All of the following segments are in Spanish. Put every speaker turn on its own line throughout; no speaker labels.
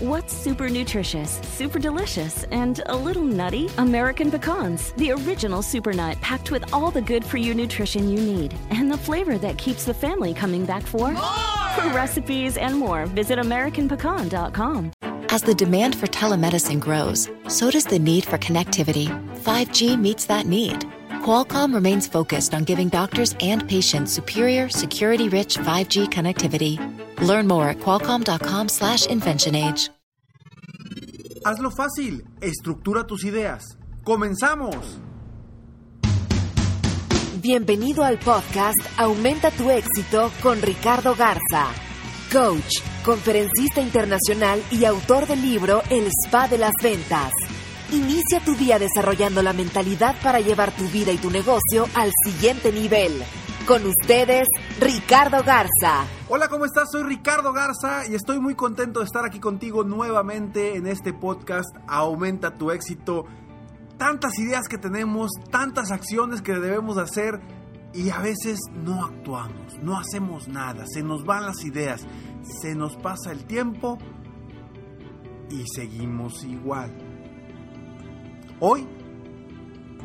What's super nutritious, super delicious, and a little nutty? American pecans, the original super nut packed with all the good for you nutrition you need and the flavor that keeps the family coming back for more. For recipes and more, visit AmericanPecan.com.
As the demand for telemedicine grows, so does the need for connectivity. 5G meets that need. Qualcomm remains focused on giving doctors and patients superior, security-rich 5G connectivity. Learn more at qualcomm.com/slash inventionage.
Hazlo fácil. Estructura tus ideas. ¡Comenzamos!
Bienvenido al podcast Aumenta tu éxito con Ricardo Garza, coach, conferencista internacional y autor del libro El Spa de las Ventas. Inicia tu día desarrollando la mentalidad para llevar tu vida y tu negocio al siguiente nivel. Con ustedes, Ricardo Garza.
Hola, ¿cómo estás? Soy Ricardo Garza y estoy muy contento de estar aquí contigo nuevamente en este podcast Aumenta tu éxito. Tantas ideas que tenemos, tantas acciones que debemos hacer y a veces no actuamos, no hacemos nada, se nos van las ideas, se nos pasa el tiempo y seguimos igual. Hoy,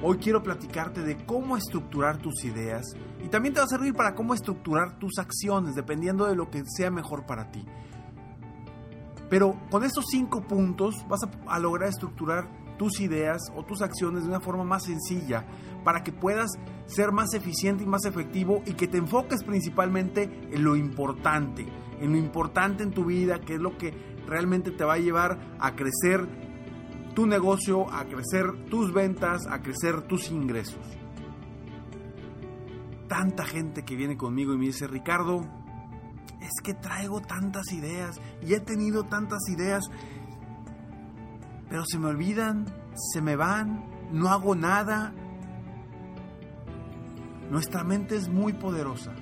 hoy quiero platicarte de cómo estructurar tus ideas y también te va a servir para cómo estructurar tus acciones dependiendo de lo que sea mejor para ti. Pero con estos cinco puntos vas a, a lograr estructurar tus ideas o tus acciones de una forma más sencilla para que puedas ser más eficiente y más efectivo y que te enfoques principalmente en lo importante, en lo importante en tu vida, que es lo que realmente te va a llevar a crecer tu negocio, a crecer tus ventas, a crecer tus ingresos. Tanta gente que viene conmigo y me dice, Ricardo, es que traigo tantas ideas y he tenido tantas ideas, pero se me olvidan, se me van, no hago nada. Nuestra mente es muy poderosa,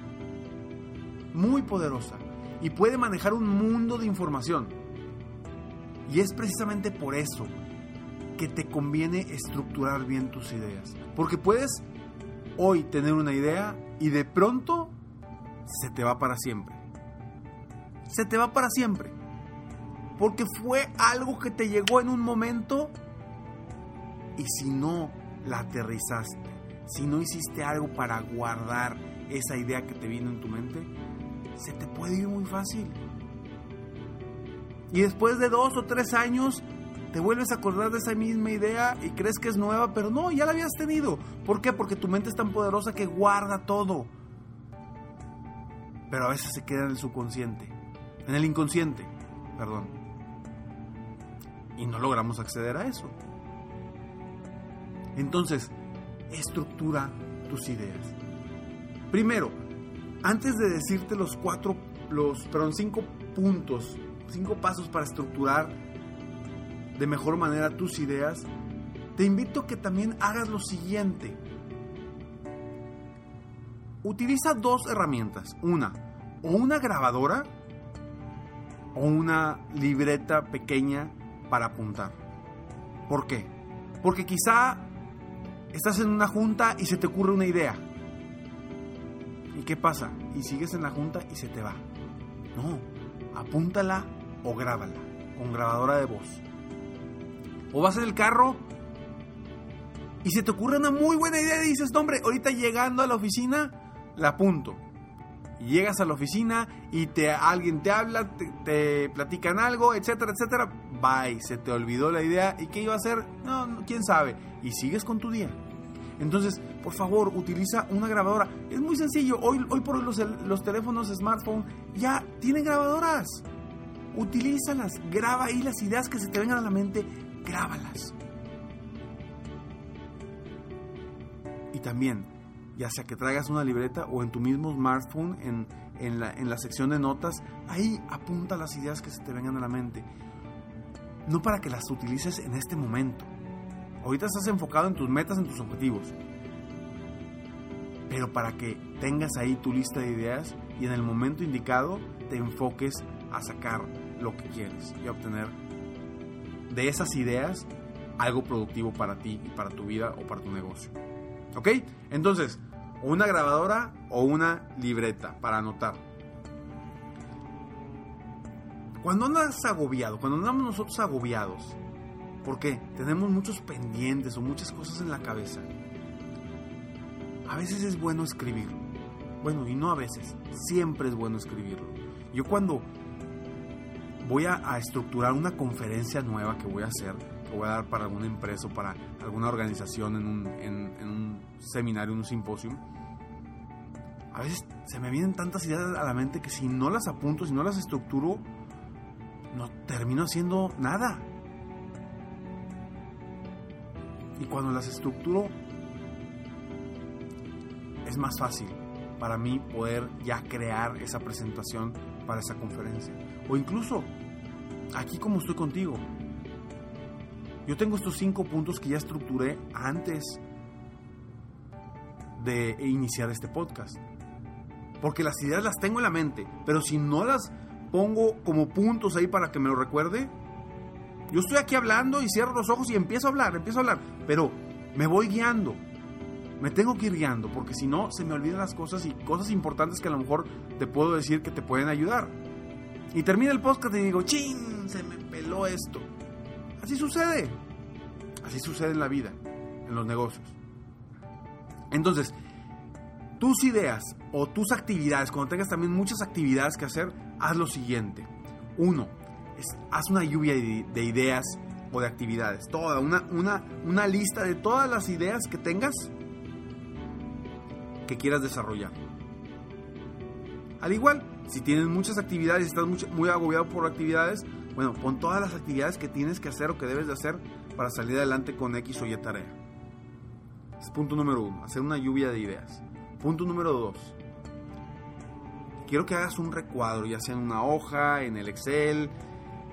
muy poderosa, y puede manejar un mundo de información. Y es precisamente por eso que te conviene estructurar bien tus ideas. Porque puedes hoy tener una idea y de pronto se te va para siempre. Se te va para siempre. Porque fue algo que te llegó en un momento y si no la aterrizaste, si no hiciste algo para guardar esa idea que te vino en tu mente, se te puede ir muy fácil. Y después de dos o tres años te vuelves a acordar de esa misma idea y crees que es nueva, pero no, ya la habías tenido. ¿Por qué? Porque tu mente es tan poderosa que guarda todo. Pero a veces se queda en el subconsciente, en el inconsciente, perdón. Y no logramos acceder a eso. Entonces, estructura tus ideas. Primero, antes de decirte los cuatro, los, perdón, cinco puntos, cinco pasos para estructurar de mejor manera tus ideas, te invito a que también hagas lo siguiente. Utiliza dos herramientas. Una, o una grabadora o una libreta pequeña para apuntar. ¿Por qué? Porque quizá estás en una junta y se te ocurre una idea. ¿Y qué pasa? Y sigues en la junta y se te va. No, apúntala o grábala con grabadora de voz. O vas en el carro y se te ocurre una muy buena idea y dices, hombre, ahorita llegando a la oficina, la apunto. Y llegas a la oficina y te, alguien te habla, te, platican algo, etcétera, etcétera. Bye, se te olvidó la idea. ¿Y qué iba a hacer? No, no, quién sabe. Y sigues con tu día. Entonces, por favor, utiliza una grabadora. Es muy sencillo. Hoy, hoy por hoy los, los teléfonos smartphone ya tienen grabadoras. Utilízalas. Graba ahí las ideas que se te vengan a la mente. Grábalas. Y también, ya sea que traigas una libreta o en tu mismo smartphone, en, en, la, en la sección de notas, ahí apunta las ideas que se te vengan a la mente. No para que las utilices en este momento. Ahorita estás enfocado en tus metas, en tus objetivos. Pero para que tengas ahí tu lista de ideas y en el momento indicado te enfoques a sacar lo que quieres y a obtener de esas ideas algo productivo para ti y para tu vida o para tu negocio. ¿Ok? Entonces, una grabadora o una libreta para anotar. Cuando andas agobiado, cuando andamos nosotros agobiados, porque tenemos muchos pendientes o muchas cosas en la cabeza, a veces es bueno escribirlo. Bueno, y no a veces, siempre es bueno escribirlo. Yo cuando voy a, estructurar una conferencia nueva que voy a hacer, que voy a dar para alguna empresa o para alguna organización en un, en un seminario, en un simposio, a veces se me vienen tantas ideas a la mente que si no las apunto, si no las estructuro, no termino haciendo nada. Y cuando las estructuro, es más fácil para mí poder ya crear esa presentación para esa conferencia. O incluso, aquí como estoy contigo, yo tengo estos cinco puntos que ya estructuré antes de iniciar este podcast. Porque las ideas las tengo en la mente, pero si no las pongo como puntos ahí para que me lo recuerde, yo estoy aquí hablando y cierro los ojos y empiezo a hablar, empiezo a hablar, pero me voy guiando. Me tengo que ir guiando, porque si no, se me olvidan las cosas y cosas importantes que a lo mejor te puedo decir que te pueden ayudar. Y termina el podcast y digo, ¡chin! Se me peló esto. Así sucede. Así sucede en la vida, en los negocios. Entonces, tus ideas o tus actividades, cuando tengas también muchas actividades que hacer, haz lo siguiente. Uno, haz una lluvia de, ideas o de actividades. Toda, una, una, una lista de todas las ideas que tengas que quieras desarrollar. Al igual, si tienes muchas actividades y estás muy, agobiado por actividades, bueno, pon todas las actividades que tienes que hacer o que debes de hacer para salir adelante con X o Y tarea. Es punto número uno, hacer una lluvia de ideas. Punto número dos. Quiero que hagas un recuadro, ya sea en una hoja, en el Excel,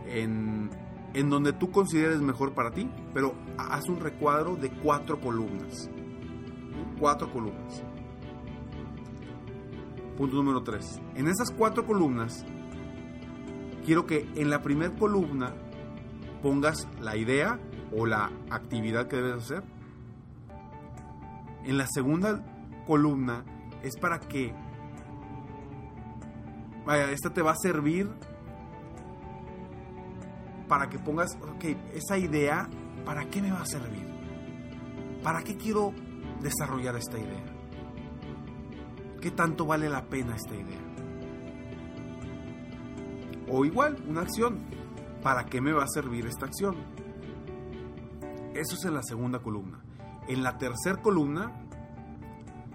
en, en donde tú consideres mejor para ti, pero haz un recuadro de cuatro columnas. Cuatro columnas. Punto número tres. En esas cuatro columnas, quiero que en la primera columna pongas la idea o la actividad que debes hacer. En la segunda columna es para que, vaya, esta te va a servir para que pongas, ok, esa idea, ¿para qué me va a servir? ¿Para qué quiero desarrollar esta idea? ¿Qué tanto vale la pena esta idea? O igual, una acción. ¿Para qué me va a servir esta acción? Eso es en la segunda columna. En la tercera columna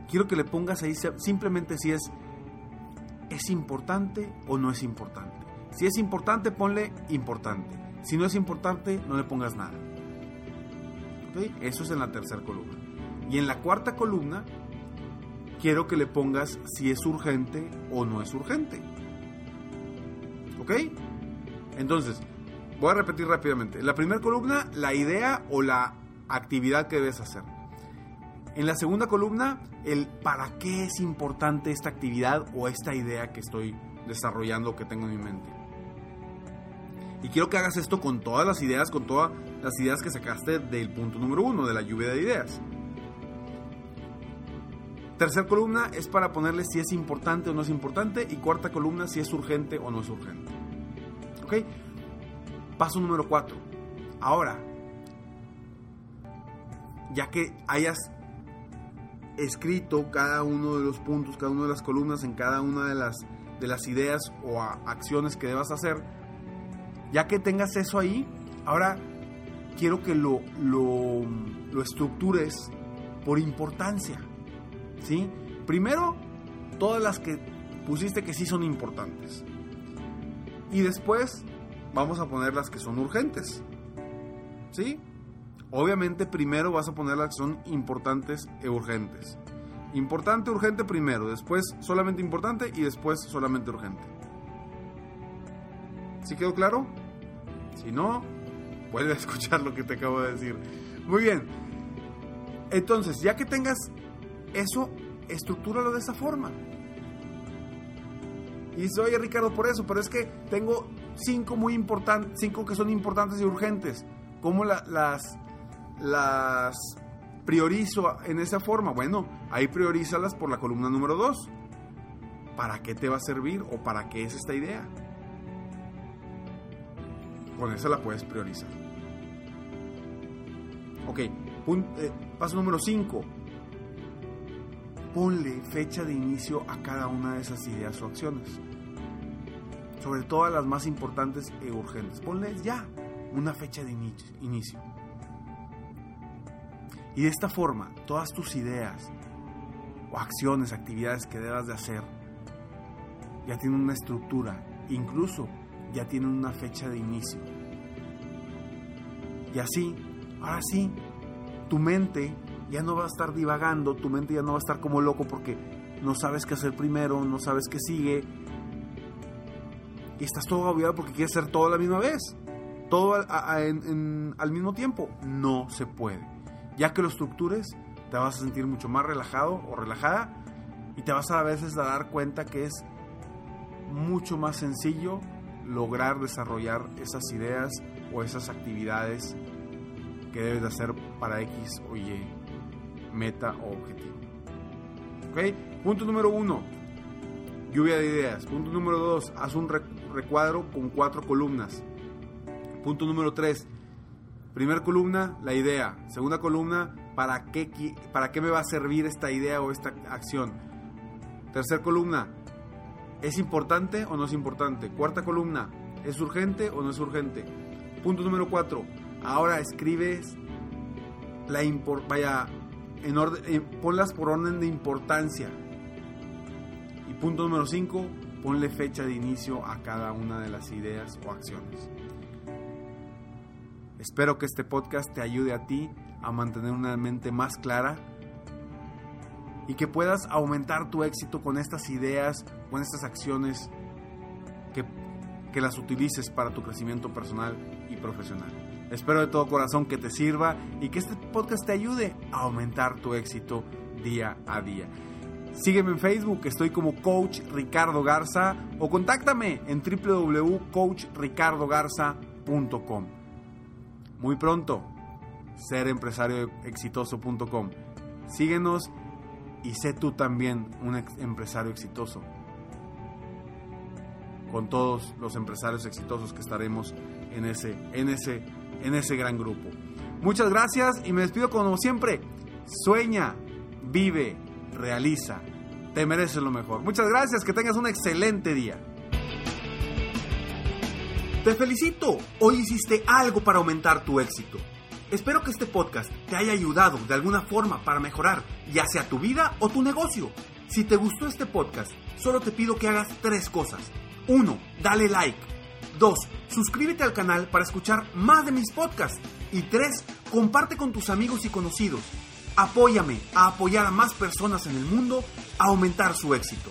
quiero que le pongas ahí simplemente si es, es importante o no es importante. Si es importante, ponle importante. Si no es importante, no le pongas nada. Eso es en la tercera columna. Y en la cuarta columna, quiero que le pongas si es urgente o no es urgente. ¿Ok? Entonces, voy a repetir rápidamente. La primera columna, la idea o la actividad que debes hacer. En la segunda columna, el para qué es importante esta actividad o esta idea que estoy desarrollando que tengo en mi mente. Y quiero que hagas esto con todas las ideas, con todas las ideas que sacaste del punto número uno, de la lluvia de ideas. Tercer columna es para ponerle si es importante o no es importante. Y cuarta columna si es urgente o no es urgente. ¿Ok? Paso número cuatro. Ahora, ya que hayas escrito cada uno de los puntos, cada una de las columnas en cada una de las, de las ideas o acciones que debas hacer, ya que tengas eso ahí, ahora quiero que lo, lo, lo estructures por importancia. ¿Sí? Primero, todas las que pusiste que sí son importantes. Y después vamos a poner las que son urgentes. ¿Sí? Obviamente primero vas a poner las que son importantes e urgentes. Importante, urgente primero, después solamente importante y después solamente urgente. ¿Sí quedó claro? Si no, a escuchar lo que te acabo de decir. Muy bien. Entonces, ya que tengas eso, estructúralo de esa forma. Y soy Ricardo por eso, pero es que tengo cinco muy importantes, cinco que son importantes y urgentes. ¿Cómo las priorizo en esa forma? Bueno, ahí priorízalas por la columna número 2. ¿Para qué te va a servir o para qué es esta idea? con esa la puedes priorizar. Ok, eh, paso número 5. Ponle fecha de inicio a cada una de esas ideas o acciones. Sobre todo las más importantes e urgentes. Ponle ya una fecha de inicio. Y de esta forma, todas tus ideas o acciones, actividades que debas de hacer, ya tienen una estructura, incluso ya tienen una fecha de inicio. Y así, ahora sí, tu mente ya no va a estar divagando, tu mente ya no va a estar como loco porque no sabes qué hacer primero, no sabes qué sigue. Y estás todo agobiado porque quieres hacer todo a la misma vez. Todo al mismo tiempo. No se puede. Ya que lo estructures, te vas a sentir mucho más relajado o relajada y te vas a a veces a dar cuenta que es mucho más sencillo lograr desarrollar esas ideas o esas actividades que debes de hacer para X o Y meta o objetivo. ¿Ok? Punto número uno, lluvia de ideas. Punto número dos, haz un recuadro con cuatro columnas. Punto número tres, primer columna, la idea. Segunda columna, ¿para qué, para qué me va a servir esta idea o esta acción? Tercer columna, ¿Es importante o no es importante? Cuarta columna, ¿es urgente o no es urgente? Punto número cuatro, ahora escribes la vaya en orden, ponlas por orden de importancia. Y punto número cinco, ponle fecha de inicio a cada una de las ideas o acciones. Espero que este podcast te ayude a ti a mantener una mente más clara y que puedas aumentar tu éxito con estas ideas, con estas acciones, que, que las utilices para tu crecimiento personal y profesional. Espero de todo corazón que te sirva y que este podcast te ayude a aumentar tu éxito día a día. Sígueme en Facebook, estoy como Coach Ricardo Garza o contáctame en www.coachricardogarza.com. Muy pronto, serempresarioexitoso.com. Síguenos y sé tú también un empresario exitoso. Con todos los empresarios exitosos que estaremos en ese, en ese, en ese gran grupo. Muchas gracias y me despido como siempre. Sueña, vive, realiza. Te mereces lo mejor. Muchas gracias, que tengas un excelente día. Te felicito. Hoy hiciste algo para aumentar tu éxito. Espero que este podcast te haya ayudado de alguna forma para mejorar ya sea tu vida o tu negocio. Si te gustó este podcast, solo te pido que hagas tres cosas. 1. Dale like. 2. Suscríbete al canal para escuchar más de mis podcasts. Y 3. Comparte con tus amigos y conocidos. Apóyame a apoyar a más personas en el mundo a aumentar su éxito.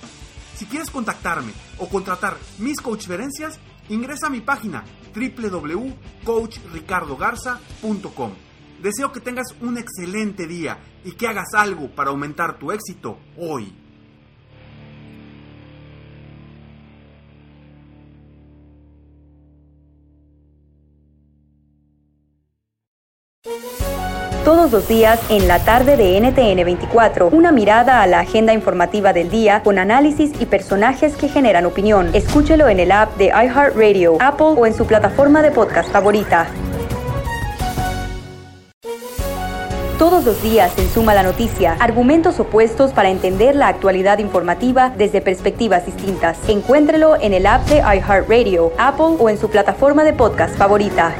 Si quieres contactarme o contratar mis coachferencias, ingresa a mi página www.coachricardogarza.com. Deseo que tengas un excelente día y que hagas algo para aumentar tu éxito hoy.
Todos los días en la tarde de NTN 24, una mirada a la agenda informativa del día con análisis y personajes que generan opinión. Escúchelo en el app de iHeartRadio, Apple o en su plataforma de podcast favorita. Todos los días en Suma la Noticia, argumentos opuestos para entender la actualidad informativa desde perspectivas distintas. Encuéntrelo en el app de iHeartRadio, Apple o en su plataforma de podcast favorita.